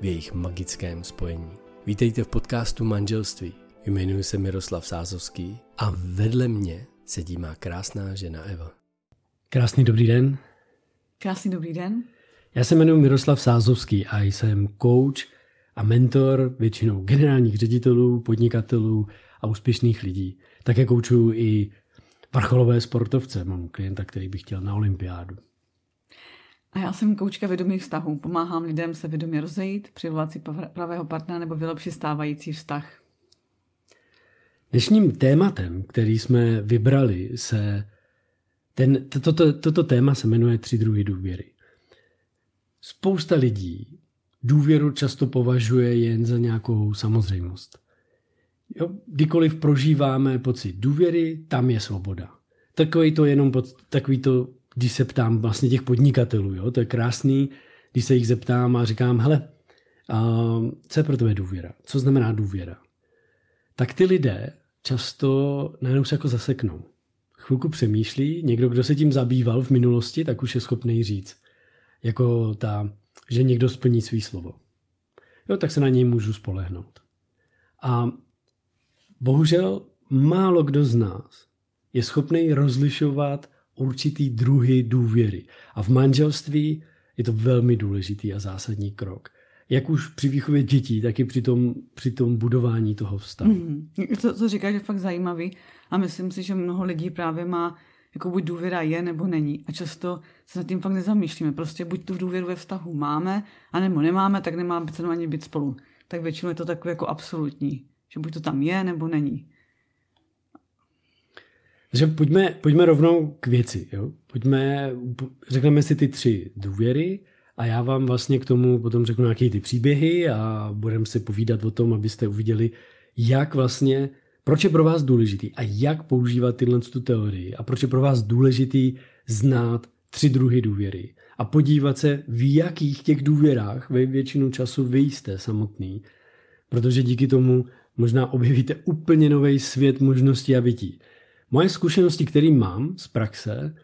v jejich magickém spojení. Vítejte v podcastu Manželství. Jmenuji se Miroslav Sázovský a vedle mě sedí má krásná žena Eva. Krásný dobrý den. Krásný dobrý den. Já se jmenuji Miroslav Sázovský a jsem coach a mentor většinou generálních ředitelů, podnikatelů a úspěšných lidí. Také koučuju i vrcholové sportovce. Mám klienta, který by chtěl na olympiádu. A já jsem koučka vědomých vztahů. Pomáhám lidem se vědomě rozejít, přivolat si pravého partnera nebo vylepšit stávající vztah. Dnešním tématem, který jsme vybrali, se ten, toto, to, toto téma se jmenuje Tři druhy důvěry. Spousta lidí důvěru často považuje jen za nějakou samozřejmost. Jo, kdykoliv prožíváme pocit důvěry, tam je svoboda. Takový to jenom pod, takový to když se ptám vlastně těch podnikatelů, jo, to je krásný, když se jich zeptám a říkám, hele, a co je pro tebe důvěra? Co znamená důvěra? Tak ty lidé často najednou se jako zaseknou. Chvilku přemýšlí, někdo, kdo se tím zabýval v minulosti, tak už je schopný říct, jako ta, že někdo splní svý slovo. Jo, tak se na něj můžu spolehnout. A bohužel málo kdo z nás je schopný rozlišovat určitý druhy důvěry. A v manželství je to velmi důležitý a zásadní krok. Jak už při výchově dětí, tak i při tom, při tom budování toho vztahu. Mm-hmm. Co, co říkáš, je fakt zajímavý a myslím si, že mnoho lidí právě má jako buď důvěra je nebo není. A často se nad tím fakt nezamýšlíme. Prostě buď tu důvěru ve vztahu máme, anebo nemáme, tak nemá cenu ani být spolu. Tak většinou je to takové jako absolutní. Že buď to tam je, nebo není. Takže pojďme, pojďme rovnou k věci. Jo? Pojďme, řekneme si ty tři důvěry a já vám vlastně k tomu potom řeknu nějaké ty příběhy a budeme si povídat o tom, abyste uviděli, jak vlastně, proč je pro vás důležitý a jak používat tyhle tu teorii a proč je pro vás důležitý znát tři druhy důvěry a podívat se, v jakých těch důvěrách ve většinu času vy jste samotný, protože díky tomu možná objevíte úplně nový svět možností a bytí. Moje zkušenosti, které mám z praxe,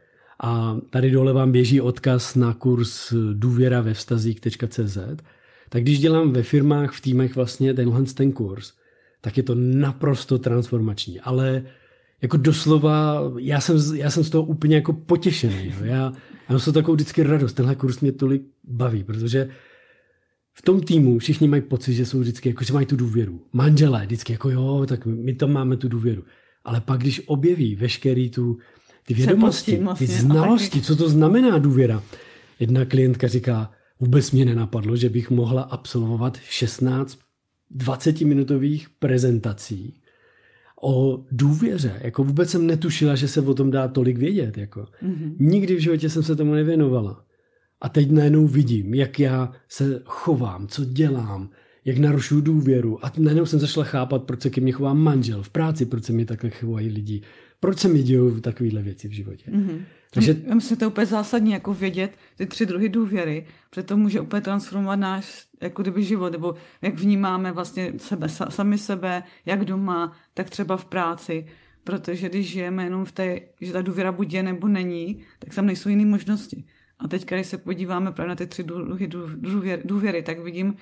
a tady dole vám běží odkaz na kurz důvěra ve vztazích.cz, tak když dělám ve firmách, v týmech vlastně tenhle ten kurz, tak je to naprosto transformační. Ale jako doslova, já jsem, já jsem z toho úplně jako potěšený. Jo. Já, já mám to takovou vždycky radost. Tenhle kurz mě tolik baví, protože v tom týmu všichni mají pocit, že jsou vždycky, jako, že mají tu důvěru. Manželé vždycky jako jo, tak my tam máme tu důvěru ale pak, když objeví veškerý tu, ty vědomosti, vlastně, ty znalosti, co to znamená důvěra. Jedna klientka říká, vůbec mě nenapadlo, že bych mohla absolvovat 16 20-minutových prezentací o důvěře. Jako vůbec jsem netušila, že se o tom dá tolik vědět. Jako. Mm-hmm. Nikdy v životě jsem se tomu nevěnovala. A teď najednou vidím, jak já se chovám, co dělám, jak narušuju důvěru. A najednou jsem začala chápat, proč se ke mně chová manžel v práci, proč se mě takhle chovají lidi, proč se mi dějí takovéhle věci v životě. Mm-hmm. Takže... Myslím, že to je úplně zásadní, jako vědět ty tři druhy důvěry, protože to může úplně transformovat náš jako kdyby život, nebo jak vnímáme vlastně sebe, sami sebe, jak doma, tak třeba v práci. Protože když žijeme jenom v té, že ta důvěra buď je nebo není, tak tam nejsou jiné možnosti. A teď, když se podíváme právě na ty tři druhy důvěry, důvěry, tak vidím,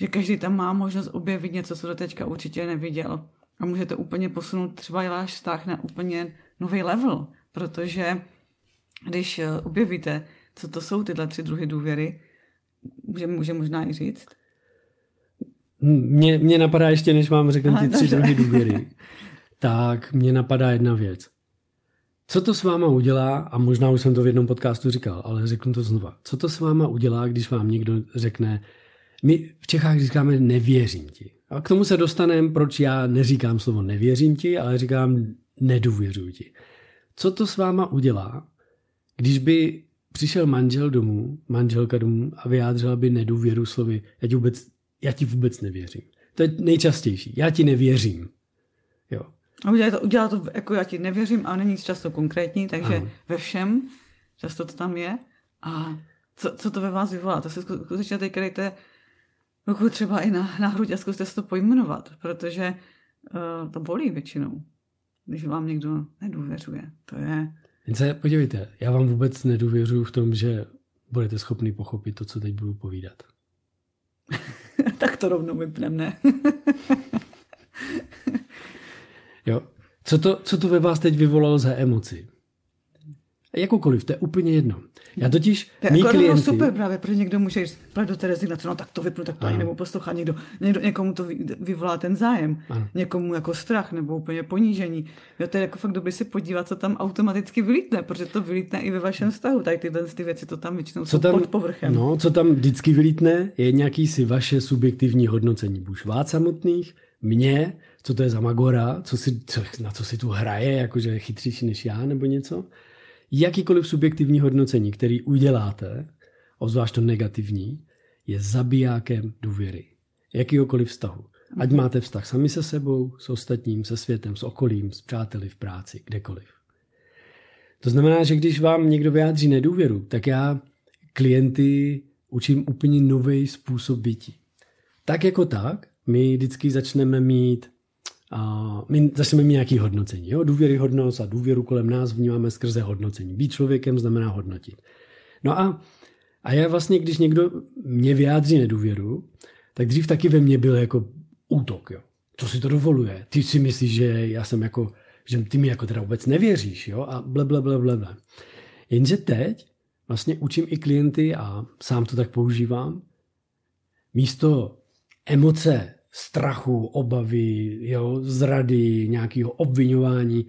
že každý tam má možnost objevit něco, co do teďka určitě neviděl. A můžete úplně posunout třeba i váš vztah na úplně nový level, protože když eh, objevíte, co to jsou tyhle tři druhy důvěry, může, může možná i říct? Mě, mě napadá ještě, než vám řeknu ty tři druhy důvěry, tak mě napadá jedna věc. Co to s váma udělá, a možná už jsem to v jednom podcastu říkal, ale řeknu to znova. Co to s váma udělá, když vám někdo řekne, my v Čechách říkáme nevěřím ti. A k tomu se dostaneme, proč já neříkám slovo nevěřím ti, ale říkám nedůvěřuji ti. Co to s váma udělá, když by přišel manžel domů, manželka domů a vyjádřila by nedůvěru slovy, já ti vůbec, já ti vůbec nevěřím. To je nejčastější. Já ti nevěřím. Jo. A udělá to, udělá to, jako já ti nevěřím, a není často konkrétní, takže ano. ve všem často to tam je. A co, co to ve vás vyvolá? To se skutečně teď kryjte ruku třeba i na, na hruď a zkuste se to pojmenovat, protože uh, to bolí většinou, když vám někdo nedůvěřuje. To je... Jenže podívejte, já vám vůbec nedůvěřuji v tom, že budete schopni pochopit to, co teď budu povídat. tak to rovnou vypnem, ne? jo. Co to, co to ve vás teď vyvolalo za emoci? Jakoukoliv, to je úplně jedno. Já totiž, to mý jako klienty... super právě, protože někdo může jít do té rezignace, no tak to vypnu, tak to ani nebo poslouchat. Někdo, někdo, někomu to vyvolá ten zájem, ano. někomu jako strach nebo úplně ponížení. Jo, to je jako fakt dobrý si podívat, co tam automaticky vylítne, protože to vylítne i ve vašem vztahu. Tady tyhle ty věci, to tam většinou co jsou tam, pod povrchem. No, co tam vždycky vylítne, je nějaký si vaše subjektivní hodnocení. Buď vás samotných, mě, co to je za magora, co si, co, na co si tu hraje, jakože je chytřejší než já nebo něco jakýkoliv subjektivní hodnocení, který uděláte, obzvlášť to negativní, je zabijákem důvěry. Jakýkoliv vztahu. Ať mhm. máte vztah sami se sebou, s ostatním, se světem, s okolím, s přáteli v práci, kdekoliv. To znamená, že když vám někdo vyjádří nedůvěru, tak já klienty učím úplně nový způsob bytí. Tak jako tak, my vždycky začneme mít a my začneme mít nějaké hodnocení. Jo? Důvěryhodnost a důvěru kolem nás vnímáme skrze hodnocení. Být člověkem znamená hodnotit. No a, a já vlastně, když někdo mě vyjádří nedůvěru, tak dřív taky ve mně byl jako útok. Jo? Co si to dovoluje? Ty si myslíš, že já jsem jako, že ty mi jako teda vůbec nevěříš, jo? A ble, ble, ble, ble, ble. Jenže teď vlastně učím i klienty a sám to tak používám. Místo emoce strachu, obavy, jo, zrady, nějakého obvinování,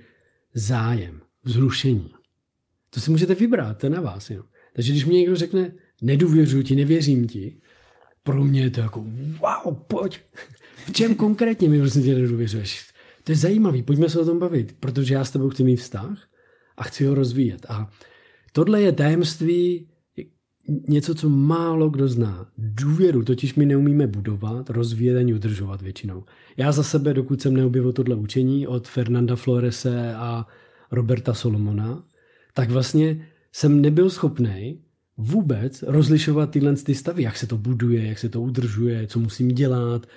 zájem, vzrušení. To si můžete vybrat, to je na vás. Jo. Takže když mi někdo řekne, nedůvěřuji ti, nevěřím ti, pro mě je to jako, wow, pojď. V čem konkrétně mi prostě tě nedůvěřuješ? To je zajímavý, pojďme se o tom bavit, protože já s tebou chci mít vztah a chci ho rozvíjet. A tohle je tajemství něco, co málo kdo zná. Důvěru totiž my neumíme budovat, rozvíjet ani udržovat většinou. Já za sebe, dokud jsem neobjevil tohle učení od Fernanda Florese a Roberta Solomona, tak vlastně jsem nebyl schopný vůbec rozlišovat tyhle ty stavy, jak se to buduje, jak se to udržuje, co musím dělat,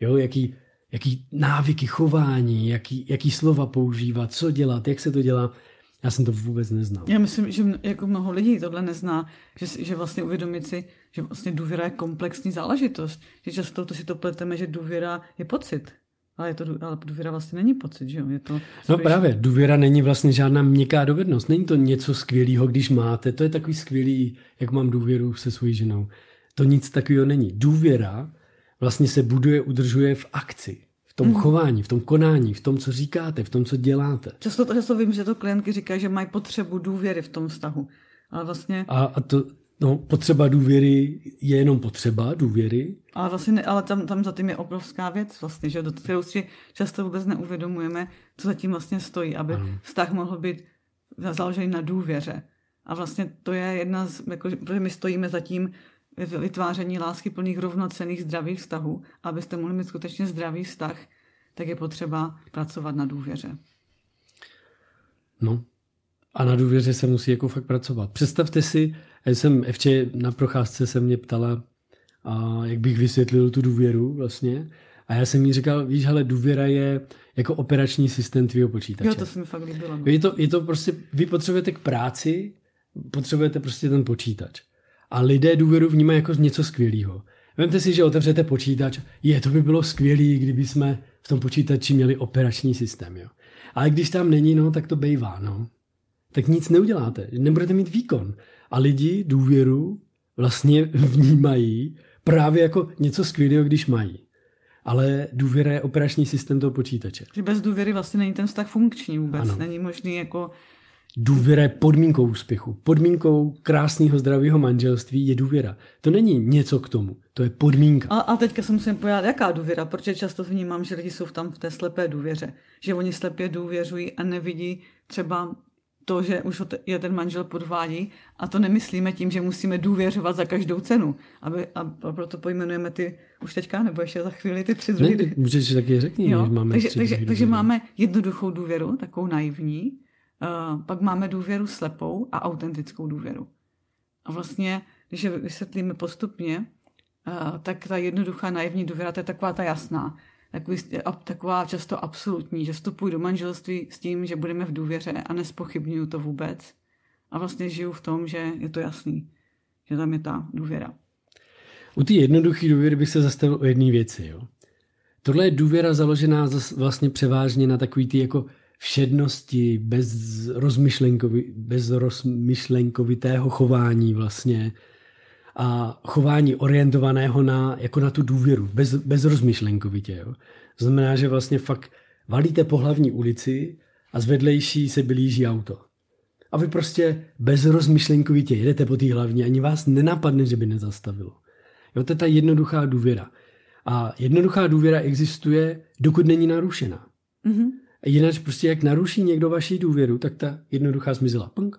jo, jaký, jaký návyky chování, jaký, jaký slova používat, co dělat, jak se to dělá. Já jsem to vůbec neznal. Já myslím, že jako mnoho lidí tohle nezná, že, že vlastně uvědomit si, že vlastně důvěra je komplexní záležitost. Že často to si to pleteme, že důvěra je pocit. Ale, je to, ale důvěra vlastně není pocit, že jo? Je to no právě, důvěra není vlastně žádná měkká dovednost. Není to něco skvělého, když máte. To je takový skvělý, jak mám důvěru se svojí ženou. To nic takového není. Důvěra vlastně se buduje, udržuje v akci tom mm. chování, v tom konání, v tom, co říkáte, v tom, co děláte. Často, často vím, že to klientky říkají, že mají potřebu důvěry v tom vztahu. Ale vlastně... A, a to, no, potřeba důvěry je jenom potřeba důvěry. Ale, vlastně ne, ale tam, tam za tím je obrovská věc, vlastně, že do kterou si často vůbec neuvědomujeme, co zatím vlastně stojí, aby ano. vztah mohl být založený na důvěře. A vlastně to je jedna z, jako, protože my stojíme za tím vytváření lásky plných rovnocených zdravých vztahů. Abyste mohli mít skutečně zdravý vztah, tak je potřeba pracovat na důvěře. No, a na důvěře se musí jako fakt pracovat. Představte si, já jsem ještě na procházce se mě ptala, a jak bych vysvětlil tu důvěru vlastně. A já jsem jí říkal, víš, ale důvěra je jako operační systém tvýho počítače. Jo, to se mi fakt líbilo. No. Je to, je to prostě, vy potřebujete k práci, potřebujete prostě ten počítač. A lidé důvěru vnímají jako něco skvělého. Vemte si, že otevřete počítač, je, to by bylo skvělé, kdyby jsme v tom počítači měli operační systém. Jo. Ale když tam není, no, tak to bejvá. No. Tak nic neuděláte, nebudete mít výkon. A lidi důvěru vlastně vnímají právě jako něco skvělého, když mají. ale důvěra je operační systém toho počítače. Že bez důvěry vlastně není ten vztah funkční vůbec. Ano. Není možný jako... Důvěra je podmínkou úspěchu. Podmínkou krásného zdravého manželství je důvěra. To není něco k tomu, to je podmínka. A, a teďka se musím poját, jaká důvěra, protože často vnímám, že lidi jsou tam v té slepé důvěře. Že oni slepě důvěřují a nevidí třeba to, že už je ten manžel podvádí a to nemyslíme tím, že musíme důvěřovat za každou cenu. Aby, a, proto pojmenujeme ty už teďka, nebo ještě za chvíli ty tři druhy. Ne, můžeš taky řekni, jo? máme takže, takže, takže máme jednoduchou důvěru, takovou naivní, uh, pak máme důvěru slepou a autentickou důvěru. A vlastně, když je vysvětlíme postupně, uh, tak ta jednoduchá naivní důvěra, to je taková ta jasná taková často absolutní, že vstupuji do manželství s tím, že budeme v důvěře a nespochybnuju to vůbec. A vlastně žiju v tom, že je to jasný, že tam je ta důvěra. U té jednoduché důvěry bych se zastavil o jedné věci. Jo. Tohle je důvěra založená vlastně převážně na takový ty jako všednosti, bez, rozmyšlenkovi, bez rozmyšlenkovitého chování vlastně a chování orientovaného na, jako na tu důvěru, bez, bez rozmyšlenkovitě. Jo. Znamená, že vlastně fakt valíte po hlavní ulici a z vedlejší se blíží auto. A vy prostě bez rozmyšlenkovitě jedete po té hlavní, ani vás nenapadne, že by nezastavilo. Jo, to je ta jednoduchá důvěra. A jednoduchá důvěra existuje, dokud není narušena. Mm-hmm. A jinak prostě jak naruší někdo vaši důvěru, tak ta jednoduchá zmizela. Punk.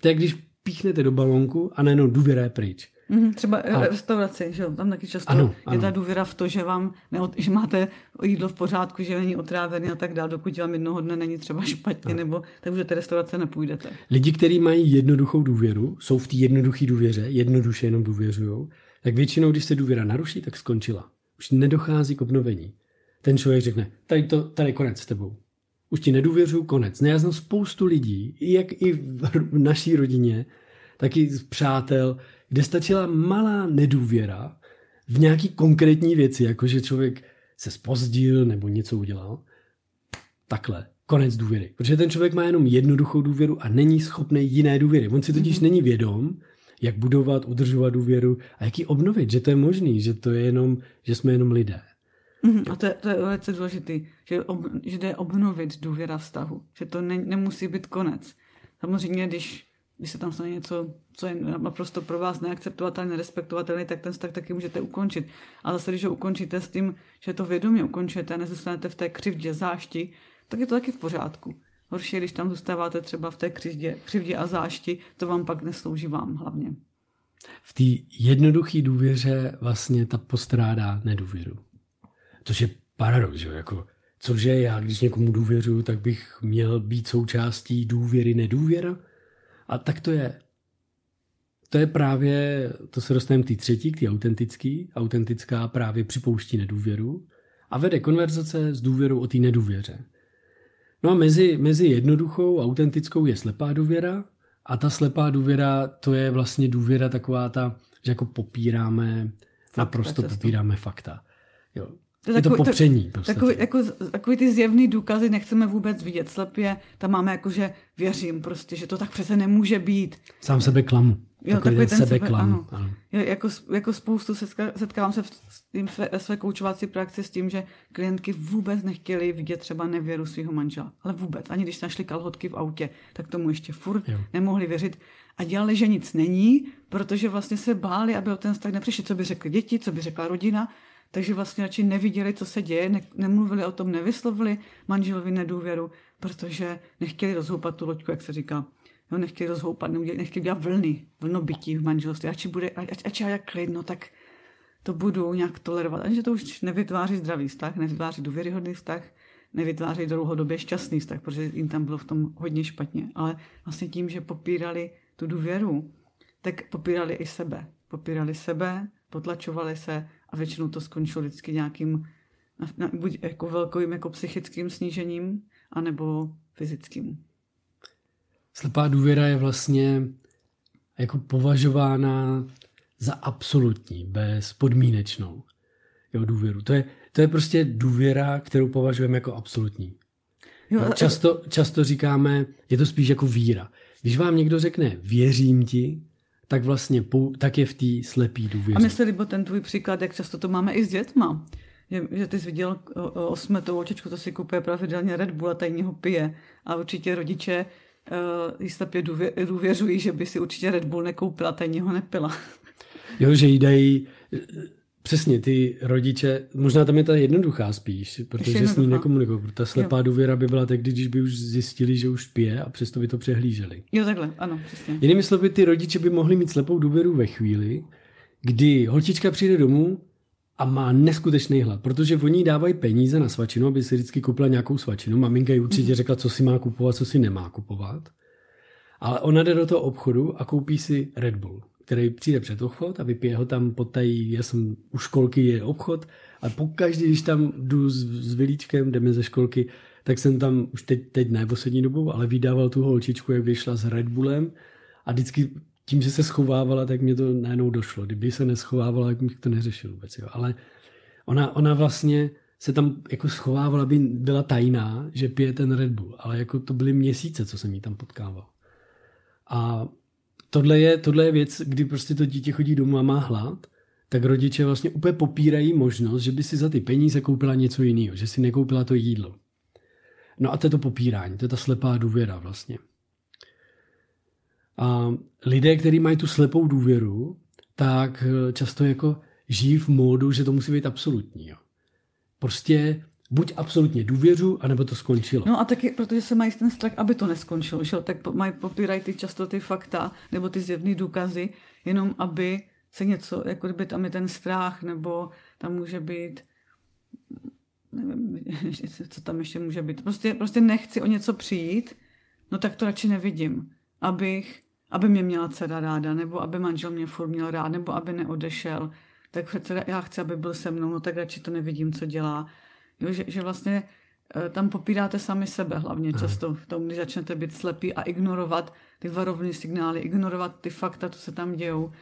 To je, když píchnete do balonku a najednou důvěra je pryč. Mm, třeba a... restauraci, že jo? tam taky často ano, ano. je ta důvěra v to, že vám neod, že máte jídlo v pořádku, že není otrávený a tak dále, dokud vám jednoho dne není třeba špatně, ano. nebo tak už do té restaurace nepůjdete. Lidi, kteří mají jednoduchou důvěru, jsou v té jednoduché důvěře, jednoduše jenom důvěřují, tak většinou, když se důvěra naruší, tak skončila. Už nedochází k obnovení. Ten člověk řekne, tady, to, tady konec s tebou. Už ti nedůvěřuju, konec. Ne, já znám spoustu lidí, jak i v naší rodině, taky z přátel, kde stačila malá nedůvěra v nějaký konkrétní věci, jako že člověk se spozdil nebo něco udělal. Takhle, konec důvěry. Protože ten člověk má jenom jednoduchou důvěru a není schopný jiné důvěry. On si totiž mm-hmm. není vědom, jak budovat, udržovat důvěru a jak ji obnovit, že to je možný, že to je jenom, že jsme jenom lidé. Mm-hmm. A to je, to je velice důležité, že, ob, že jde obnovit důvěra vztahu, že to ne, nemusí být konec. Samozřejmě, když když se tam stane něco, co je naprosto pro vás neakceptovatelné, nerespektovatelné, tak ten vztah taky můžete ukončit. A zase, když ho ukončíte s tím, že to vědomě ukončíte a nezůstanete v té křivdě, zášti, tak je to taky v pořádku. Horší když tam zůstáváte třeba v té křivdě, křivdě a zášti, to vám pak neslouží vám hlavně. V té jednoduché důvěře vlastně ta postrádá nedůvěru. Což je paradox, že? Jako, cože já, když někomu důvěřuju, tak bych měl být součástí důvěry nedůvěra? A tak to je. To je právě, to se dostaneme k té třetí, k té autentický. Autentická právě připouští nedůvěru a vede konverzace s důvěrou o té nedůvěře. No a mezi, mezi jednoduchou a autentickou je slepá důvěra a ta slepá důvěra, to je vlastně důvěra taková ta, že jako popíráme, naprosto popíráme fakta. Jo. To je, je takový, to popření. To, takový, jako, takový ty zjevný důkazy nechceme vůbec vidět slepě. Tam máme jako, že věřím prostě, že to tak přece nemůže být. Sám sebe klamu. Jo, takový, takový ten sebe, sebe ano. ano. Jako, jako spoustu setkávám se v, tím své, své koučovací praxi s tím, že klientky vůbec nechtěli vidět třeba nevěru svého manžela. Ale vůbec. Ani když našli kalhotky v autě, tak tomu ještě furt jo. nemohli věřit. A dělali, že nic není, protože vlastně se báli, aby o ten vztah nepřišli. Co by řekli děti, co by řekla rodina takže vlastně radši neviděli, co se děje, ne, nemluvili o tom, nevyslovili manželovi nedůvěru, protože nechtěli rozhoupat tu loďku, jak se říká. Jo, nechtěli rozhoupat, nechtěli dělat vlny, vlnobytí v manželství. Ať, bude, ať, ať já jak klidno, tak to budu nějak tolerovat. Ani že to už nevytváří zdravý vztah, nevytváří důvěryhodný vztah, nevytváří dlouhodobě šťastný vztah, protože jim tam bylo v tom hodně špatně. Ale vlastně tím, že popírali tu důvěru, tak popírali i sebe. Popírali sebe, potlačovali se a většinou to skončilo vždycky nějakým na, na, buď jako velkým jako psychickým snížením, anebo fyzickým. Slepá důvěra je vlastně jako považována za absolutní, bezpodmínečnou jo, důvěru. To je, to je prostě důvěra, kterou považujeme jako absolutní. Jo, často, často říkáme, je to spíš jako víra. Když vám někdo řekne věřím ti, tak vlastně tak je v té slepý důvěře. A mi se líbil ten tvůj příklad, jak často to máme i s dětma. že, že ty jsi viděl osmetou očičku, to si kupuje pravidelně Red Bull a tajně ho pije. A určitě rodiče uh, jistě důvěřují, že by si určitě Red Bull nekoupila, tajně ho nepila. Jo, že jí dají Přesně, ty rodiče, možná tam je ta jednoduchá spíš, protože s ní nekomunikují. Ta slepá jo. důvěra by byla tak, když by už zjistili, že už pije a přesto by to přehlíželi. Jo, takhle, ano, přesně. Jinými slovy, ty rodiče by mohli mít slepou důvěru ve chvíli, kdy holčička přijde domů a má neskutečný hlad, protože oni dávají peníze na svačinu, aby si vždycky koupila nějakou svačinu. Maminka jí určitě mm-hmm. řekla, co si má kupovat, co si nemá kupovat. Ale ona jde do toho obchodu a koupí si Red Bull který přijde před obchod a vypije ho tam potají, já jsem u školky je obchod a pokaždý, když tam jdu s, s Vilíčkem, jdeme ze školky, tak jsem tam už teď, teď ne poslední dobu, ale vydával tu holčičku, jak vyšla s Red Bullem a vždycky tím, že se schovávala, tak mě to najednou došlo. Kdyby se neschovávala, tak bych to neřešil vůbec. Jo. Ale ona, ona vlastně se tam jako schovávala, aby byla tajná, že pije ten Red Bull. Ale jako to byly měsíce, co jsem jí tam potkával. A tohle je, tohle je věc, kdy prostě to dítě chodí domů a má hlad, tak rodiče vlastně úplně popírají možnost, že by si za ty peníze koupila něco jiného, že si nekoupila to jídlo. No a to je to popírání, to je ta slepá důvěra vlastně. A lidé, kteří mají tu slepou důvěru, tak eh, často jako žijí v módu, že to musí být absolutní. Jo. Prostě buď absolutně důvěřu, anebo to skončilo. No a taky, protože se mají ten strach, aby to neskončilo, že? tak mají, popírají ty často ty fakta nebo ty zjevné důkazy, jenom aby se něco, jako kdyby tam je ten strach, nebo tam může být nevím, co tam ještě může být. Prostě, prostě nechci o něco přijít, no tak to radši nevidím, abych, aby mě měla dcera ráda, nebo aby manžel mě furt měl rád, nebo aby neodešel. Tak já chci, aby byl se mnou, no tak radši to nevidím, co dělá. Jo, že, že vlastně eh, tam popíráte sami sebe hlavně Aha. často v tom, když začnete být slepí a ignorovat ty varovné signály, ignorovat ty fakta, co se tam dějou,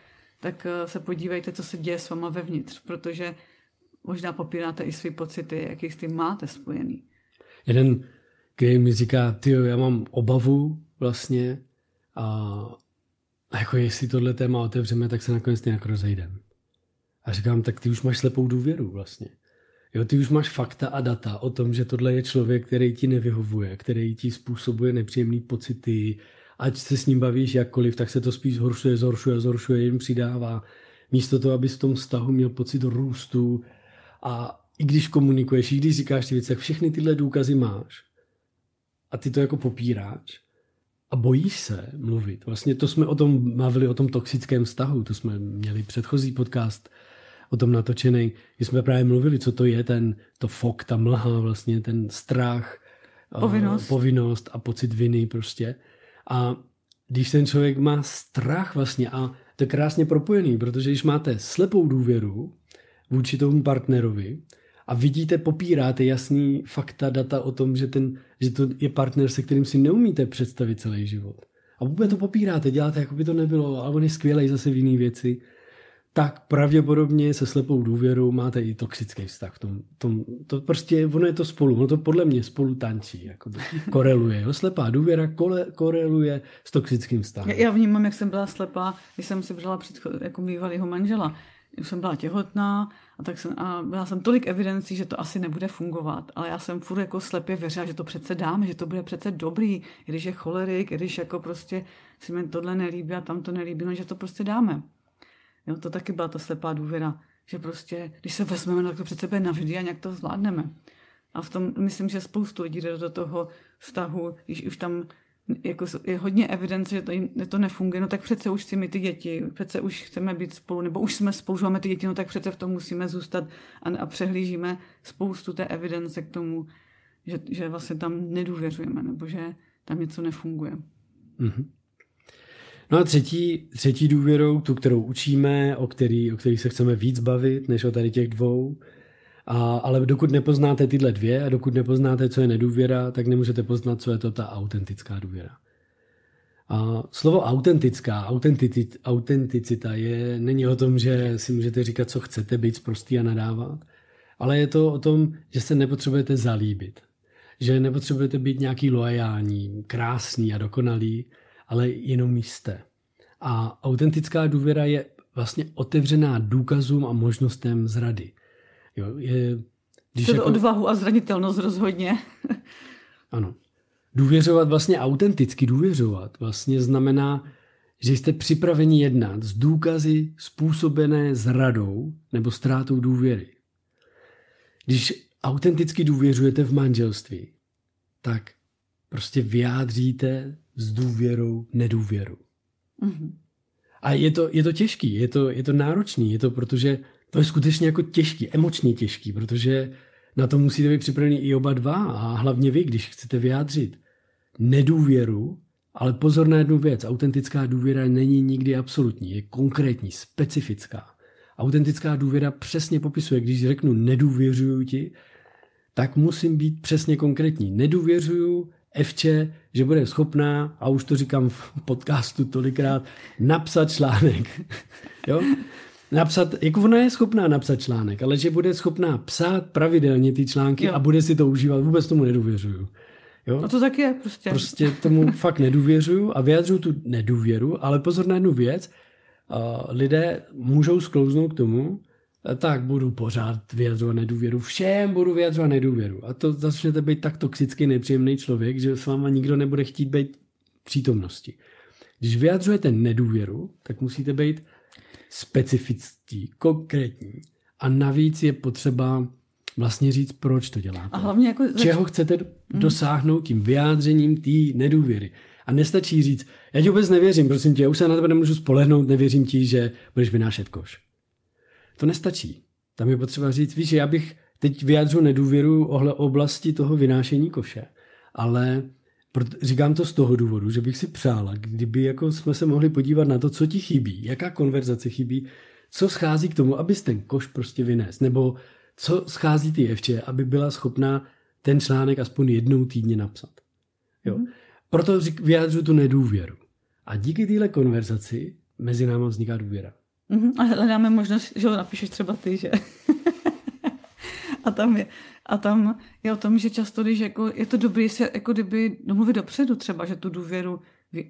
tak eh, se podívejte, co se děje s váma vevnitř, protože možná popíráte i své pocity, jaký s tím máte spojený. Jeden, který mi říká, ty já mám obavu vlastně a, a jako jestli tohle téma otevřeme, tak se nakonec nějak rozejdeme. A říkám, tak ty už máš slepou důvěru vlastně. Jo, ty už máš fakta a data o tom, že tohle je člověk, který ti nevyhovuje, který ti způsobuje nepříjemné pocity, ať se s ním bavíš jakkoliv, tak se to spíš zhoršuje, zhoršuje, zhoršuje, jen přidává. Místo toho, abys v tom vztahu měl pocit růstu a i když komunikuješ, i když říkáš ty věci, tak všechny tyhle důkazy máš. A ty to jako popíráš. A bojíš se mluvit. Vlastně to jsme o tom mluvili, o tom toxickém vztahu, to jsme měli předchozí podcast o tom natočený, kdy jsme právě mluvili, co to je ten, to fok, ta mlha, vlastně ten strach, povinnost, uh, povinnost a pocit viny prostě. A když ten člověk má strach vlastně a to je krásně propojený, protože když máte slepou důvěru vůči tomu partnerovi a vidíte, popíráte jasný fakta, data o tom, že, ten, že to je partner, se kterým si neumíte představit celý život. A vůbec to popíráte, děláte, jako by to nebylo, ale on je skvělý zase v jiné věci tak pravděpodobně se slepou důvěrou máte i toxický vztah. V tom, tom, to prostě, ono je to spolu, ono to podle mě spolu tančí, jako to koreluje. Jo? Slepá důvěra kole, koreluje s toxickým vztahem. Já vnímám, jak jsem byla slepá, když jsem si brala před, jako bývalýho manžela. Když jsem byla těhotná a, tak jsem, a byla jsem tolik evidencí, že to asi nebude fungovat. Ale já jsem furt jako slepě věřila, že to přece dáme, že to bude přece dobrý, když je cholerik, když jako prostě si mi tohle nelíbí a tam to nelíbí, no, že to prostě dáme. Jo, to taky byla ta slepá důvěra, že prostě, když se vezmeme, tak to přece bude navždy a nějak to zvládneme. A v tom myslím, že spoustu lidí jde do toho vztahu, když už tam jako je hodně evidence, že to, to nefunguje, no tak přece už chceme ty děti, přece už chceme být spolu, nebo už jsme spolu, máme ty děti, no tak přece v tom musíme zůstat a, a přehlížíme spoustu té evidence k tomu, že, že vlastně tam nedůvěřujeme, nebo že tam něco nefunguje. Mm-hmm. No a třetí, třetí důvěrou, tu, kterou učíme, o který, o který se chceme víc bavit, než o tady těch dvou, a, ale dokud nepoznáte tyhle dvě a dokud nepoznáte, co je nedůvěra, tak nemůžete poznat, co je to ta autentická důvěra. A slovo autentická, autenticita, je, není o tom, že si můžete říkat, co chcete, být prostý a nadávat, ale je to o tom, že se nepotřebujete zalíbit. Že nepotřebujete být nějaký loajální, krásný a dokonalý, ale jenom jste. A autentická důvěra je vlastně otevřená důkazům a možnostem zrady. Jo, je, Když jako... odvahu a zranitelnost rozhodně. ano. Důvěřovat vlastně autenticky důvěřovat vlastně znamená, že jste připraveni jednat s důkazy způsobené zradou nebo ztrátou důvěry. Když autenticky důvěřujete v manželství, tak prostě vyjádříte s důvěrou nedůvěru. Mm-hmm. A je to, je to těžký, je to, je to náročný, je to protože to je skutečně jako těžký, emočně těžký, protože na to musíte být připraveni i oba dva a hlavně vy, když chcete vyjádřit nedůvěru, ale pozor na jednu věc, autentická důvěra není nikdy absolutní, je konkrétní, specifická. Autentická důvěra přesně popisuje, když řeknu nedůvěřuju ti, tak musím být přesně konkrétní. Nedůvěřuju Evče, že bude schopná, a už to říkám v podcastu tolikrát, napsat článek. jo? Napsat, jako ona je schopná napsat článek, ale že bude schopná psát pravidelně ty články jo. a bude si to užívat, vůbec tomu nedůvěřuju. Jo? No to tak je prostě. Prostě tomu fakt nedůvěřuju a vyjadřuju tu nedůvěru, ale pozor na jednu věc, lidé můžou sklouznout k tomu, tak budu pořád vyjadřovat nedůvěru. Všem budu vyjadřovat nedůvěru. A to začnete být tak toxicky nepříjemný člověk, že s váma nikdo nebude chtít být v přítomnosti. Když vyjadřujete nedůvěru, tak musíte být specifický, konkrétní. A navíc je potřeba vlastně říct, proč to děláte. A hlavně jako... Čeho chcete mm. dosáhnout tím vyjádřením té nedůvěry. A nestačí říct, já ti vůbec nevěřím, prosím tě, já už se na tebe nemůžu spolehnout, nevěřím ti, že budeš vynášet koš. To nestačí. Tam je potřeba říct, víš, já bych teď vyjádřil nedůvěru ohle oblasti toho vynášení koše, ale říkám to z toho důvodu, že bych si přála, kdyby jako jsme se mohli podívat na to, co ti chybí, jaká konverzace chybí, co schází k tomu, abys ten koš prostě vynést, nebo co schází ty Evče, aby byla schopná ten článek aspoň jednou týdně napsat. Jo? Mm. Proto vyjádřu tu nedůvěru. A díky téhle konverzaci mezi námi vzniká důvěra. Mm-hmm. A hledáme možnost, že ho napíšeš třeba ty, že? a tam je. A tam je o tom, že často, když jako, je to dobré se jako kdyby domluvit dopředu třeba, že tu důvěru,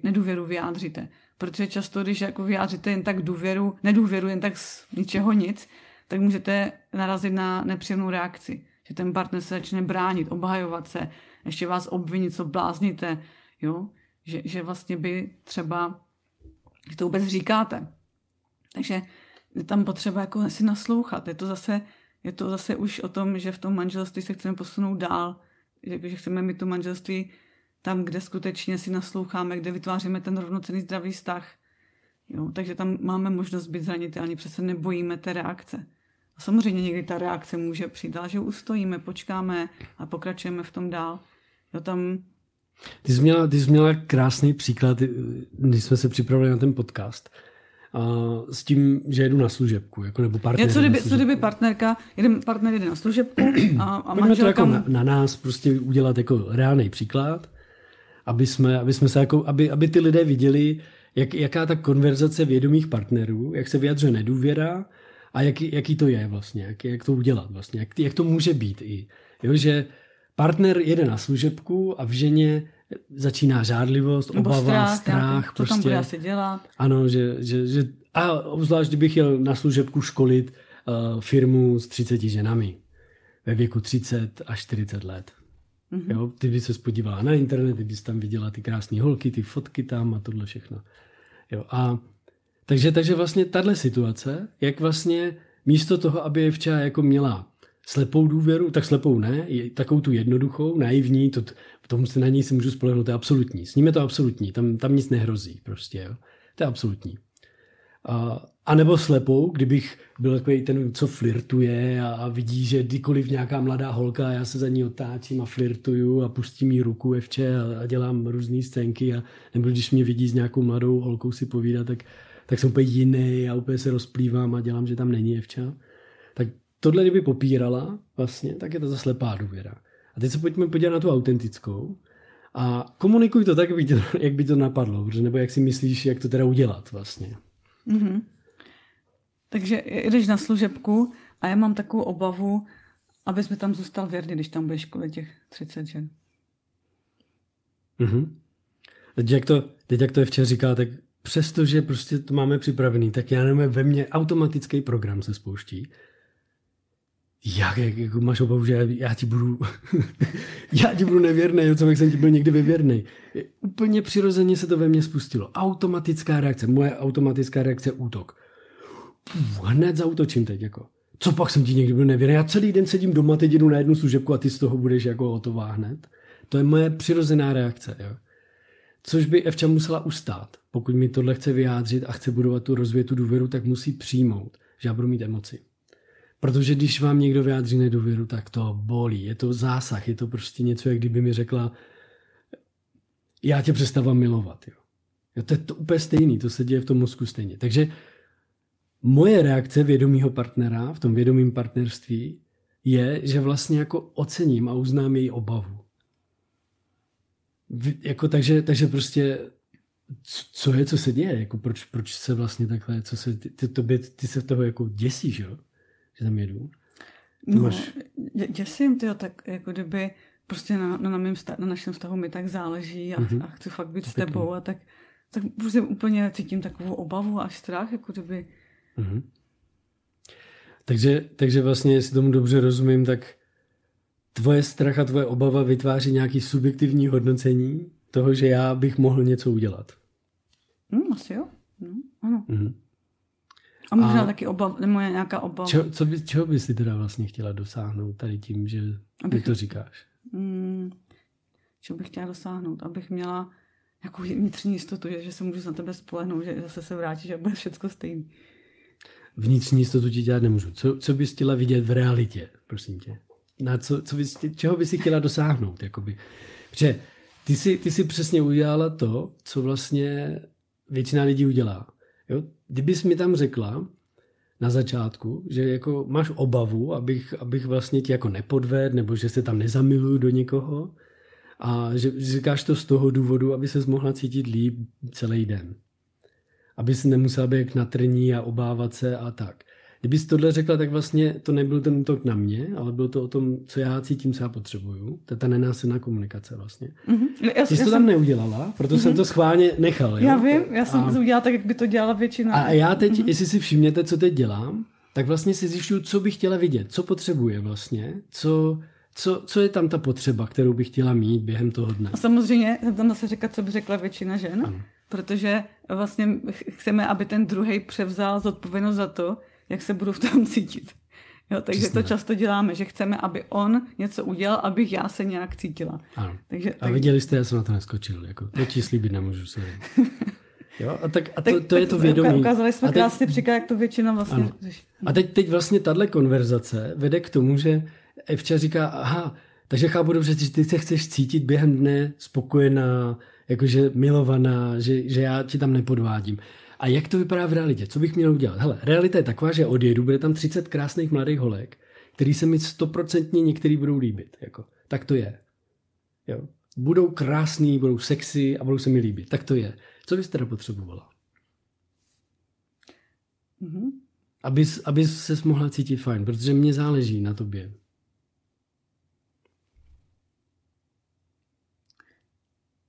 nedůvěru vyjádříte. Protože často, když jako vyjádříte jen tak důvěru, nedůvěru jen tak z ničeho nic, tak můžete narazit na nepříjemnou reakci. Že ten partner se začne bránit, obhajovat se, ještě vás obvinit, co blázníte, jo? Že, že vlastně by třeba, že to vůbec říkáte. Takže je tam potřeba jako si naslouchat. Je to zase, je to zase už o tom, že v tom manželství se chceme posunout dál, že, že chceme mít to manželství tam, kde skutečně si nasloucháme, kde vytváříme ten rovnocený zdravý vztah. Jo, takže tam máme možnost být zranitelní, přece nebojíme té reakce. A samozřejmě někdy ta reakce může přijít, ale že ustojíme, počkáme a pokračujeme v tom dál. Jo, tam... Ty jsi, měla, ty jsi měla krásný příklad, když jsme se připravili na ten podcast. A s tím, že jedu na služebku, jako nebo partner. co kdyby, co kdyby partnerka, jeden partner jede na služebku a, a manželka... to jako na, na, nás prostě udělat jako reálný příklad, aby jsme, aby jsme se jako, aby, aby ty lidé viděli, jak, jaká ta konverzace vědomých partnerů, jak se vyjadřuje nedůvěra, a jak, jaký to je vlastně, jak, jak to udělat vlastně, jak, jak to může být i. Jo, že partner jede na služebku a v ženě začíná žádlivost, Nebo obava, strach, strach co prostě. tam bude asi dělat. Ano, že, že, že a obzvlášť, kdybych jel na služebku školit uh, firmu s 30 ženami ve věku 30 až 40 let. Mm-hmm. Jo, ty bys se podívala na internet, ty bys tam viděla ty krásné holky, ty fotky tam a tohle všechno. Jo, a takže, takže vlastně tahle situace, jak vlastně místo toho, aby Evča jako měla slepou důvěru, tak slepou ne, je takovou tu jednoduchou, naivní, to, v tom se na ní si můžu spolehnout, to je absolutní. S ním je to absolutní, tam, tam nic nehrozí prostě, jo. To je absolutní. A, a nebo slepou, kdybych byl takový ten, co flirtuje a, vidí, že kdykoliv nějaká mladá holka, já se za ní otáčím a flirtuju a pustím jí ruku evče a, a dělám různé scénky a nebo když mě vidí s nějakou mladou holkou si povídat, tak tak jsem úplně jiný a úplně se rozplývám a dělám, že tam není jevča. Tak tohle, kdyby popírala vlastně, tak je to zase slepá důvěra. A teď se pojďme podívat na tu autentickou a komunikuj to tak, jak by to, jak by to napadlo, nebo jak si myslíš, jak to teda udělat vlastně. Mm-hmm. Takže jdeš na služebku a já mám takovou obavu, abys mi tam zůstal věrný, když tam budeš kvůli těch 30 žen. Mm-hmm. Teď jak to, teď jak to je včera říká, tak přestože prostě to máme připravený, tak já nevím, ve mně automatický program se spouští. Jak, jak jako máš obavu, že já ti budu, já ti budu nevěrný, co bych jsem ti byl někdy vyvěrný. Úplně přirozeně se to ve mně spustilo. Automatická reakce, moje automatická reakce útok. Puf, hned zautočím teď, jako. Co pak jsem ti někdy byl nevěrný? Já celý den sedím doma, teď jdu na jednu služebku a ty z toho budeš jako hotová hned. To je moje přirozená reakce. Jo. Což by Evča musela ustát. Pokud mi tohle chce vyjádřit a chce budovat tu rozvětu důvěru, tak musí přijmout, že já budu mít emoci. Protože když vám někdo vyjádří nedůvěru, tak to bolí. Je to zásah, je to prostě něco, jak kdyby mi řekla, já tě přestávám milovat. Jo. Jo, to je to úplně stejný, to se děje v tom mozku stejně. Takže moje reakce vědomího partnera v tom vědomém partnerství je, že vlastně jako ocením a uznám její obavu. Jako takže, takže prostě co je, co se děje, jako proč, proč se vlastně takhle, co se, ty, ty, ty, ty se toho jako děsíš, jo? Že tam jedu. No, máš... děsím, tyjo, tak jako kdyby prostě na, na, na, mým stav, na našem vztahu mi tak záleží a, mm-hmm. a chci fakt být to s tebou pěkný. a tak, tak prostě úplně cítím takovou obavu a strach, jako kdyby. Mm-hmm. Takže, takže vlastně, jestli tomu dobře rozumím, tak tvoje strach a tvoje obava vytváří nějaký subjektivní hodnocení toho, že já bych mohl něco udělat. Mm, asi jo. No, ano. Mm-hmm. A možná a taky obav, nebo nějaká obava. Čo, co by, čeho bys si teda vlastně chtěla dosáhnout tady tím, že abych, to říkáš? Mm, čeho bych chtěla dosáhnout? Abych měla nějakou vnitřní jistotu, že, že se můžu na tebe spolehnout, že zase se vrátíš a bude všechno stejný. Vnitřní jistotu ti dělat nemůžu. Co, co bys chtěla vidět v realitě, prosím tě? Na co, co bys, čeho bys si chtěla dosáhnout? Jakoby? Protože ty jsi, ty jsi přesně udělala to, co vlastně většina lidí udělá. Jo? Kdybys mi tam řekla na začátku, že jako máš obavu, abych, abych vlastně ti jako nepodvedl, nebo že se tam nezamiluju do někoho a že říkáš to z toho důvodu, aby se mohla cítit líp celý den. Aby se nemusela být natrní a obávat se a tak. Kdybys tohle řekla, tak vlastně to nebyl ten útok na mě, ale bylo to o tom, co já cítím, co já potřebuju. To je ta nenásilná komunikace vlastně. Mm-hmm. Já, Ty jsi to tam jsem... neudělala, proto mm-hmm. jsem to schválně nechal. Jo? Já vím, já jsem a... to udělala tak, jak by to dělala většina. A já teď, mm-hmm. jestli si všimněte, co teď dělám, tak vlastně si zjišťuju, co bych chtěla vidět, co potřebuje vlastně, co, co, co je tam ta potřeba, kterou bych chtěla mít během toho dne. A samozřejmě jsem tam zase říkat, co by řekla většina žen, ano. protože vlastně chceme, aby ten druhý převzal zodpovědnost za to, jak se budu v tom cítit. Jo, takže Přesně. to často děláme, že chceme, aby on něco udělal, abych já se nějak cítila. Ano. Takže, a tak... viděli jste, já jsem na to neskočil. Jako, to ti slíbit nemůžu. se. Jo, a, tak, a to, tak, to je to vědomí. Ukázali jsme teď, krásně příklad, jak to většina vlastně řeší. A teď, teď vlastně tahle konverzace vede k tomu, že Evča říká, aha, takže chápu dobře, že ty se chceš cítit během dne spokojená, jakože milovaná, že, že já ti tam nepodvádím. A jak to vypadá v realitě? Co bych měl udělat? Hele, realita je taková, že odjedu, bude tam 30 krásných mladých holek, který se mi stoprocentně některý budou líbit. Jako, tak to je. Jo. Budou krásný, budou sexy a budou se mi líbit. Tak to je. Co bys teda potřebovala? Mm-hmm. Abys, abys se mohla cítit fajn, protože mě záleží na tobě.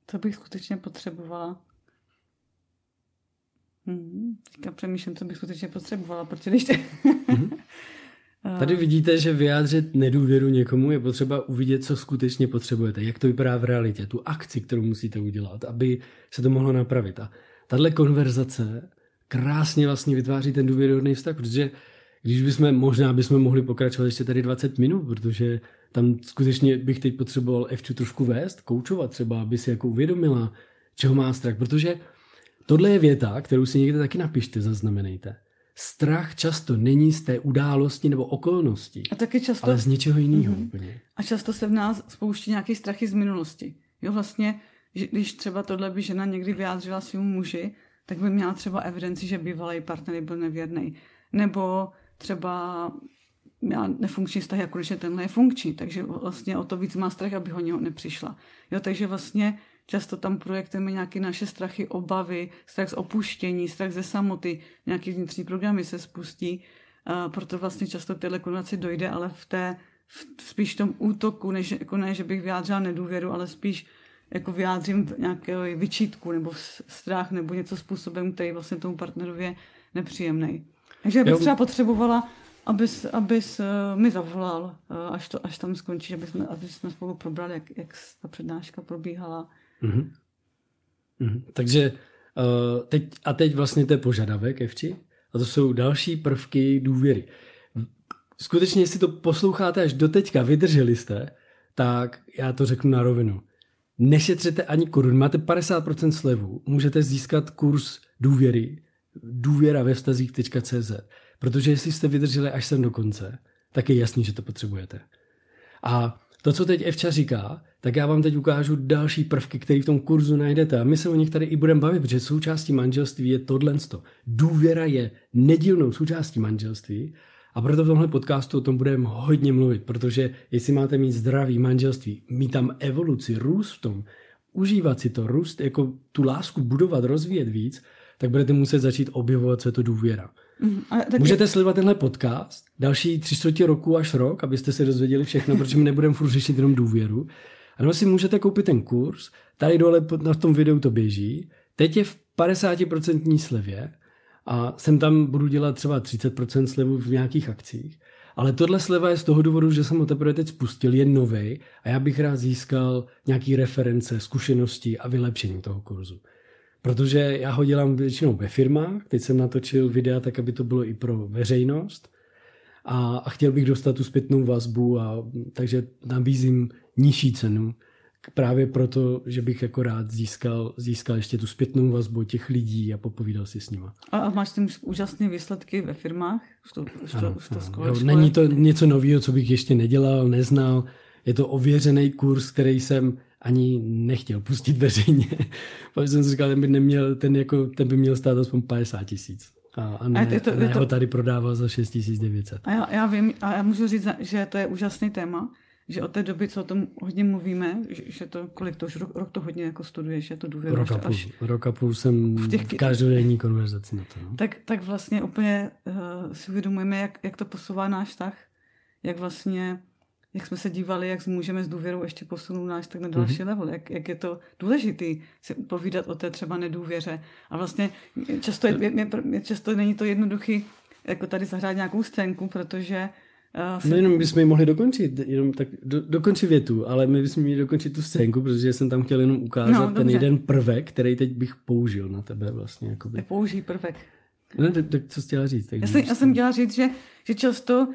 Co bych skutečně potřebovala? Hmm, teďka přemýšlím, co bych skutečně potřebovala, protože když... hmm. Tady vidíte, že vyjádřit nedůvěru někomu je potřeba uvidět, co skutečně potřebujete, jak to vypadá v realitě, tu akci, kterou musíte udělat, aby se to mohlo napravit. A tahle konverzace krásně vlastně vytváří ten důvěryhodný vztah, protože když bychom, možná bychom mohli pokračovat ještě tady 20 minut, protože tam skutečně bych teď potřeboval Evču trošku vést, koučovat třeba, aby si jako uvědomila, čeho má strach, protože Tohle je věta, kterou si někde taky napište, zaznamenejte. Strach často není z té události nebo okolnosti, a taky často, ale z něčeho jiného. Mm-hmm. A často se v nás spouští nějaké strachy z minulosti. Jo, vlastně, že když třeba tohle by žena někdy vyjádřila svému muži, tak by měla třeba evidenci, že bývalý partner byl nevěrný. Nebo třeba měla nefunkční vztah, jako když je tenhle je funkční, takže vlastně o to víc má strach, aby ho něho nepřišla. Jo, takže vlastně Často tam projektujeme nějaké naše strachy, obavy, strach z opuštění, strach ze samoty, nějaké vnitřní programy se spustí. Uh, proto vlastně často k téhle konotaci dojde, ale v té v, spíš v tom útoku, než jako ne, že bych vyjádřila nedůvěru, ale spíš jako vyjádřím nějakého vyčítku nebo strach nebo něco způsobem, který vlastně tomu partnerovi je nepříjemný. Takže bych třeba potřebovala abys, abys uh, mi zavolal, uh, až, to, až tam skončí, aby jsme, aby jsme spolu probrali, jak, jak ta přednáška probíhala. Mm-hmm. Mm-hmm. Takže uh, teď, a teď vlastně to je požadavek, Evči, a to jsou další prvky důvěry. Skutečně, jestli to posloucháte až do teďka, vydrželi jste, tak já to řeknu na rovinu. Nešetřete ani korun, máte 50% slevu, můžete získat kurz důvěry, důvěra ve vztazích.cz, protože jestli jste vydrželi až sem do konce, tak je jasný, že to potřebujete. A to, co teď Evča říká, tak já vám teď ukážu další prvky, které v tom kurzu najdete. A my se o nich tady i budeme bavit, protože součástí manželství je tohle. Důvěra je nedílnou součástí manželství a proto v tomhle podcastu o tom budeme hodně mluvit, protože jestli máte mít zdravý manželství, mít tam evoluci, růst v tom, užívat si to, růst, jako tu lásku budovat, rozvíjet víc, tak budete muset začít objevovat, co je to důvěra. A tak Můžete sledovat tenhle podcast další tři čtvrtě roku až rok, abyste se dozvěděli všechno, protože my nebudeme furt řešit jenom důvěru. A nebo si můžete koupit ten kurz, tady dole na tom videu to běží, teď je v 50% slevě a sem tam budu dělat třeba 30% slevu v nějakých akcích. Ale tohle sleva je z toho důvodu, že jsem ho teprve teď spustil, je nový a já bych rád získal nějaký reference, zkušenosti a vylepšení toho kurzu. Protože já ho dělám většinou ve firmách, teď jsem natočil videa tak, aby to bylo i pro veřejnost a, a chtěl bych dostat tu zpětnou vazbu, a, takže nabízím nižší cenu, právě proto, že bych jako rád získal, získal ještě tu zpětnou vazbu těch lidí a popovídal si s nima. A, a máš tím úžasné výsledky ve firmách? Už to, už to, ano, už to ano. Jo, není to něco nového, co bych ještě nedělal, neznal. Je to ověřený kurz, který jsem ani nechtěl pustit veřejně, protože jsem si říkal, ten by, neměl, ten, jako, ten by měl stát aspoň 50 tisíc. A, a ne, a je to, ne to... ho tady prodával za 6900. A já, já vím, a já můžu říct, že to je úžasný téma, že od té doby, co o tom hodně mluvíme, že, že to, kolik to už rok, rok to hodně jako studuješ, že to důvěru. Rok a půl, rok a půl jsem v, těch, v každodenní konverzaci na to. No. Tak, tak vlastně úplně uh, si uvědomujeme, jak, jak to posouvá náš vztah, jak vlastně jak jsme se dívali, jak můžeme s důvěrou ještě posunout náš tak na další mm-hmm. level, jak, jak je to důležitý si povídat o té třeba nedůvěře. A vlastně často, je, je, je, často není to jednoduchý jako tady zahrát nějakou scénku, protože Uh, no jenom bychom ji mohli dokončit, jenom tak do, dokončit větu, ale my bychom měli dokončit tu scénku, protože jsem tam chtěl jenom ukázat no, ten jeden prvek, který teď bych použil na tebe vlastně. Jakoby. Použij prvek. No, tak, tak co jsi chtěla říct? Tak já, jsem, já jsem chtěla říct, že, že často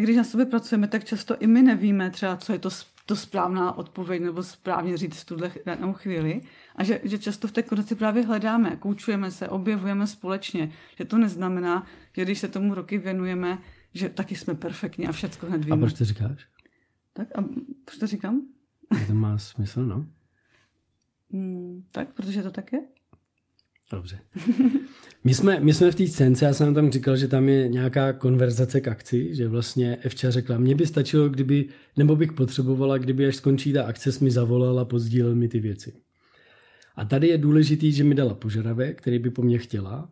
když na sobě pracujeme, tak často i my nevíme třeba, co je to, to správná odpověď nebo správně říct v tuhle danou chvíli. A že, že často v té konci právě hledáme, koučujeme se, objevujeme společně. Že to neznamená, že když se tomu roky věnujeme, že taky jsme perfektní a všechno hned víme. A proč to říkáš? Tak a proč to říkám? To má smysl, no. Hmm, tak, protože to tak je. Dobře. My jsme, my jsme v té scénce, já jsem tam říkal, že tam je nějaká konverzace k akci, že vlastně Evča řekla, mně by stačilo, kdyby, nebo bych potřebovala, kdyby až skončí ta akce, mi zavolala pozdílel mi ty věci. A tady je důležitý, že mi dala požadavek, který by po mně chtěla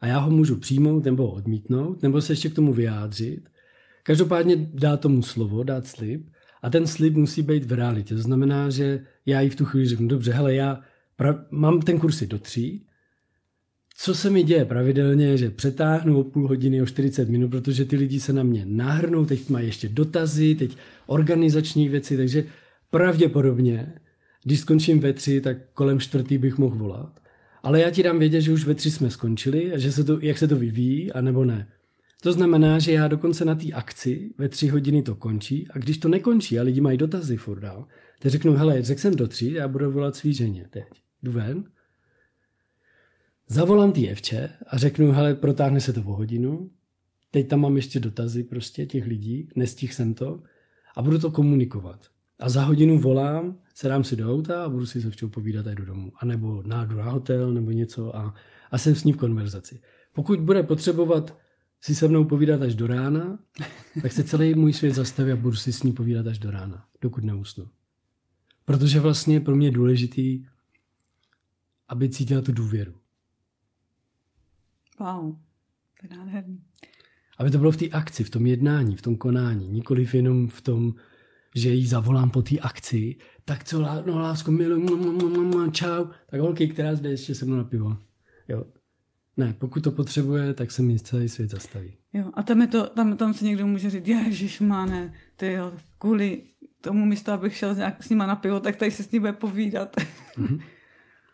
a já ho můžu přijmout nebo odmítnout, nebo se ještě k tomu vyjádřit. Každopádně dá tomu slovo, dát slib a ten slib musí být v realitě. To znamená, že já jí v tu chvíli řeknu, dobře, hele, já mám ten kursy do tří, co se mi děje pravidelně, že přetáhnu o půl hodiny, o 40 minut, protože ty lidi se na mě nahrnou, teď mají ještě dotazy, teď organizační věci, takže pravděpodobně, když skončím ve tři, tak kolem čtvrtý bych mohl volat. Ale já ti dám vědět, že už ve tři jsme skončili a že se to, jak se to vyvíjí, a nebo ne. To znamená, že já dokonce na té akci ve tři hodiny to končí a když to nekončí a lidi mají dotazy furt dál, tak řeknu, hele, řekl jsem do tří, já budu volat svý ženě teď. Jdu ven, Zavolám ty Evče a řeknu, hele, protáhne se to o hodinu, teď tam mám ještě dotazy prostě těch lidí, nestih jsem to a budu to komunikovat. A za hodinu volám, sedám si do auta a budu si se včou povídat aj do domu. A nebo nájdu na hotel nebo něco a, a jsem s ní v konverzaci. Pokud bude potřebovat si se mnou povídat až do rána, tak se celý můj svět zastaví a budu si s ní povídat až do rána, dokud neusnu. Protože vlastně pro mě důležitý, aby cítila tu důvěru. Wow, to je nádherný. Aby to bylo v té akci, v tom jednání, v tom konání, nikoliv jenom v tom, že jí zavolám po té akci, tak co, no lásko, milu, čau, tak holky, která zde ještě se mnou na pivo. Jo. Ne, pokud to potřebuje, tak se mi celý svět zastaví. Jo, a tam, je to, tam, tam si někdo může říct, ježiš, máne, ty jo, kvůli tomu místo, abych šel nějak s nima na pivo, tak tady si s ním bude povídat. Mm-hmm.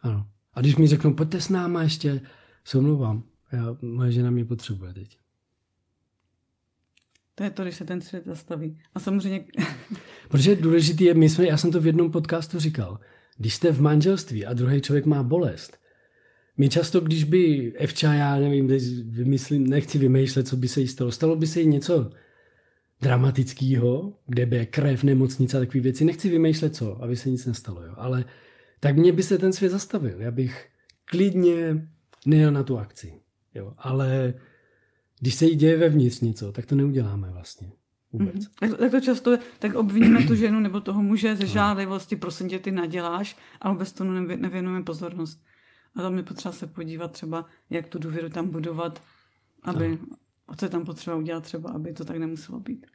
Ano. A když mi řeknou, pojďte s náma ještě, se omlouvám, já, moje žena mě potřebuje teď. To je to, když se ten svět zastaví. A samozřejmě... Protože důležitý je, my jsme, já jsem to v jednom podcastu říkal, když jste v manželství a druhý člověk má bolest, my často, když by Evča, já nevím, vymyslím, nechci vymýšlet, co by se jí stalo, stalo by se jí něco dramatického, kde by je krev, nemocnice a takové věci, nechci vymýšlet co, aby se nic nestalo, jo. ale tak mně by se ten svět zastavil, já bych klidně nejel na tu akci, jo. ale když se jí děje vevnitř něco, tak to neuděláme vlastně. Vůbec. Mm-hmm. Tak, tak to často tak obviníme tu ženu nebo toho muže ze žádlivosti, prosím tě, ty naděláš a vůbec tomu nevěnujeme pozornost. A tam je potřeba se podívat třeba, jak tu důvěru tam budovat, aby, no. a co je tam potřeba udělat třeba, aby to tak nemuselo být.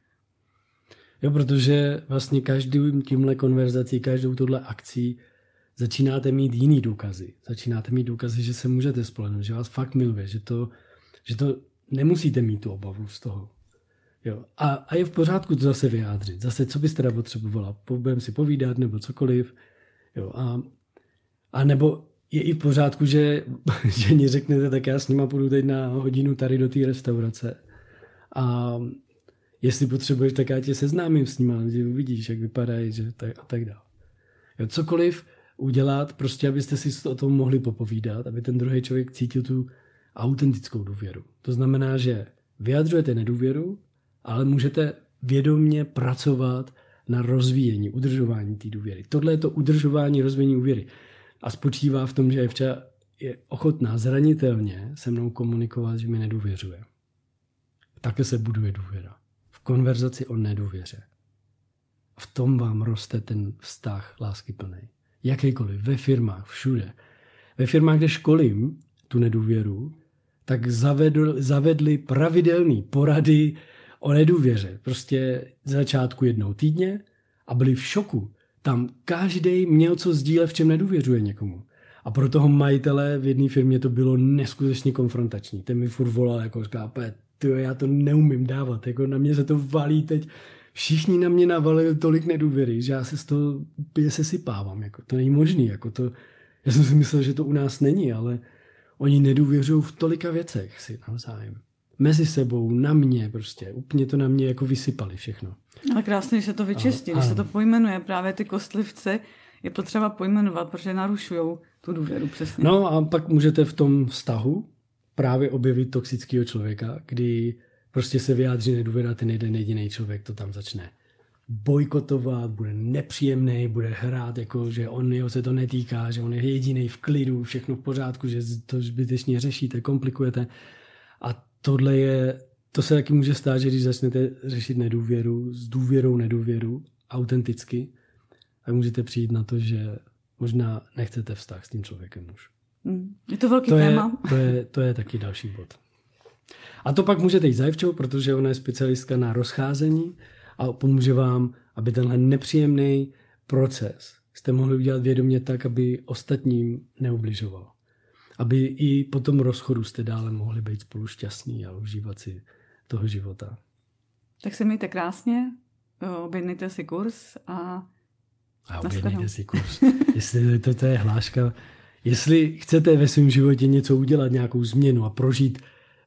Jo, protože vlastně každým tímhle konverzací, každou tuhle akcí začínáte mít jiný důkazy. Začínáte mít důkazy, že se můžete spolehnout, že vás fakt miluje, že to, že to nemusíte mít tu obavu z toho. Jo. A, a je v pořádku to zase vyjádřit. Zase, co byste teda potřebovala? Budeme si povídat nebo cokoliv. Jo. A, a nebo je i v pořádku, že, že ní řeknete, tak já s nima půjdu teď na hodinu tady do té restaurace. A jestli potřebuješ, tak já tě seznámím s nima, že uvidíš, jak vypadají, že tak, a tak dále. Jo, cokoliv udělat, prostě abyste si o tom mohli popovídat, aby ten druhý člověk cítil tu autentickou důvěru. To znamená, že vyjadřujete nedůvěru, ale můžete vědomně pracovat na rozvíjení, udržování té důvěry. Tohle je to udržování, rozvíjení důvěry. A spočívá v tom, že Evča je ochotná zranitelně se mnou komunikovat, že mi nedůvěřuje. Také se buduje důvěra. V konverzaci o nedůvěře. V tom vám roste ten vztah lásky plný. Jakýkoliv, ve firmách, všude. Ve firmách, kde školím tu nedůvěru, tak zavedl, zavedli pravidelné porady o nedůvěře. Prostě z začátku jednou týdně a byli v šoku, tam každý měl co sdílet, v čem nedůvěřuje někomu. A pro toho majitele v jedné firmě to bylo neskutečně konfrontační. Ten mi furt volal, jako říká, ty já to neumím dávat, jako na mě se to valí teď. Všichni na mě navalili tolik nedůvěry, že já se z toho úplně se sypávám. Jako, to není možný. Jako to, já jsem si myslel, že to u nás není, ale oni nedůvěřují v tolika věcech si navzájem mezi sebou, na mě prostě. Úplně to na mě jako vysypali všechno. Ale krásně, že se to vyčistí, když se to pojmenuje. Právě ty kostlivce je potřeba pojmenovat, protože narušují tu důvěru přesně. No a pak můžete v tom vztahu právě objevit toxického člověka, kdy prostě se vyjádří nedůvěra, ten jeden jediný člověk to tam začne bojkotovat, bude nepříjemný, bude hrát, jako, že on jeho se to netýká, že on je jediný v klidu, všechno v pořádku, že to zbytečně řešíte, komplikujete. A tohle je, to se taky může stát, že když začnete řešit nedůvěru, s důvěrou nedůvěru, autenticky, tak můžete přijít na to, že možná nechcete vztah s tím člověkem už. Hmm. Je to velký to téma. Je, to, je, to je taky další bod. A to pak můžete jít za Evčou, protože ona je specialistka na rozcházení a pomůže vám, aby tenhle nepříjemný proces jste mohli udělat vědomě tak, aby ostatním neubližoval aby i po tom rozchodu jste dále mohli být spolu šťastní a užívat si toho života. Tak se mějte krásně, objednejte si kurz a a objednejte si kurz. Jestli to, to je hláška, jestli chcete ve svém životě něco udělat, nějakou změnu a prožít,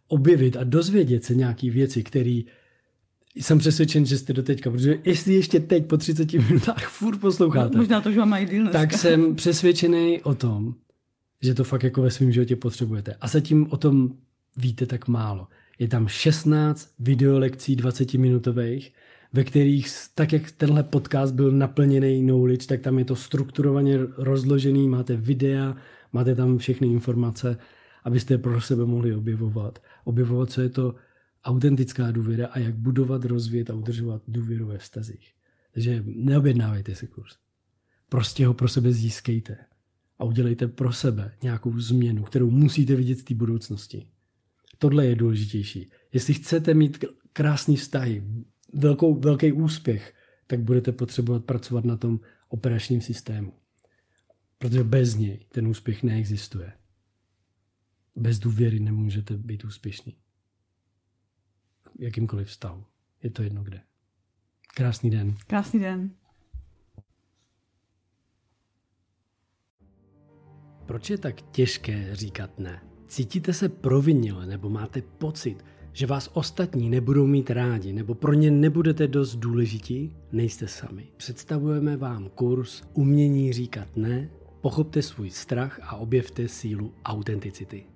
objevit a dozvědět se nějaké věci, které jsem přesvědčen, že jste do teďka, protože jestli ještě teď po 30 minutách furt posloucháte, možná to, že mají díl tak jsem přesvědčený o tom, že to fakt jako ve svém životě potřebujete. A zatím o tom víte tak málo. Je tam 16 videolekcí 20-minutových, ve kterých, tak jak tenhle podcast byl naplněný knowledge, tak tam je to strukturovaně rozložený, máte videa, máte tam všechny informace, abyste pro sebe mohli objevovat. Objevovat, co je to autentická důvěra a jak budovat, rozvíjet a udržovat důvěru ve vztazích. Takže neobjednávejte si kurz. Prostě ho pro sebe získejte a udělejte pro sebe nějakou změnu, kterou musíte vidět z té budoucnosti. Tohle je důležitější. Jestli chcete mít krásný vztahy, velkou, velký úspěch, tak budete potřebovat pracovat na tom operačním systému. Protože bez něj ten úspěch neexistuje. Bez důvěry nemůžete být úspěšný. V jakýmkoliv vztahu. Je to jedno kde. Krásný den. Krásný den. Proč je tak těžké říkat ne? Cítíte se provinile nebo máte pocit, že vás ostatní nebudou mít rádi nebo pro ně nebudete dost důležití? Nejste sami. Představujeme vám kurz Umění říkat ne, pochopte svůj strach a objevte sílu autenticity.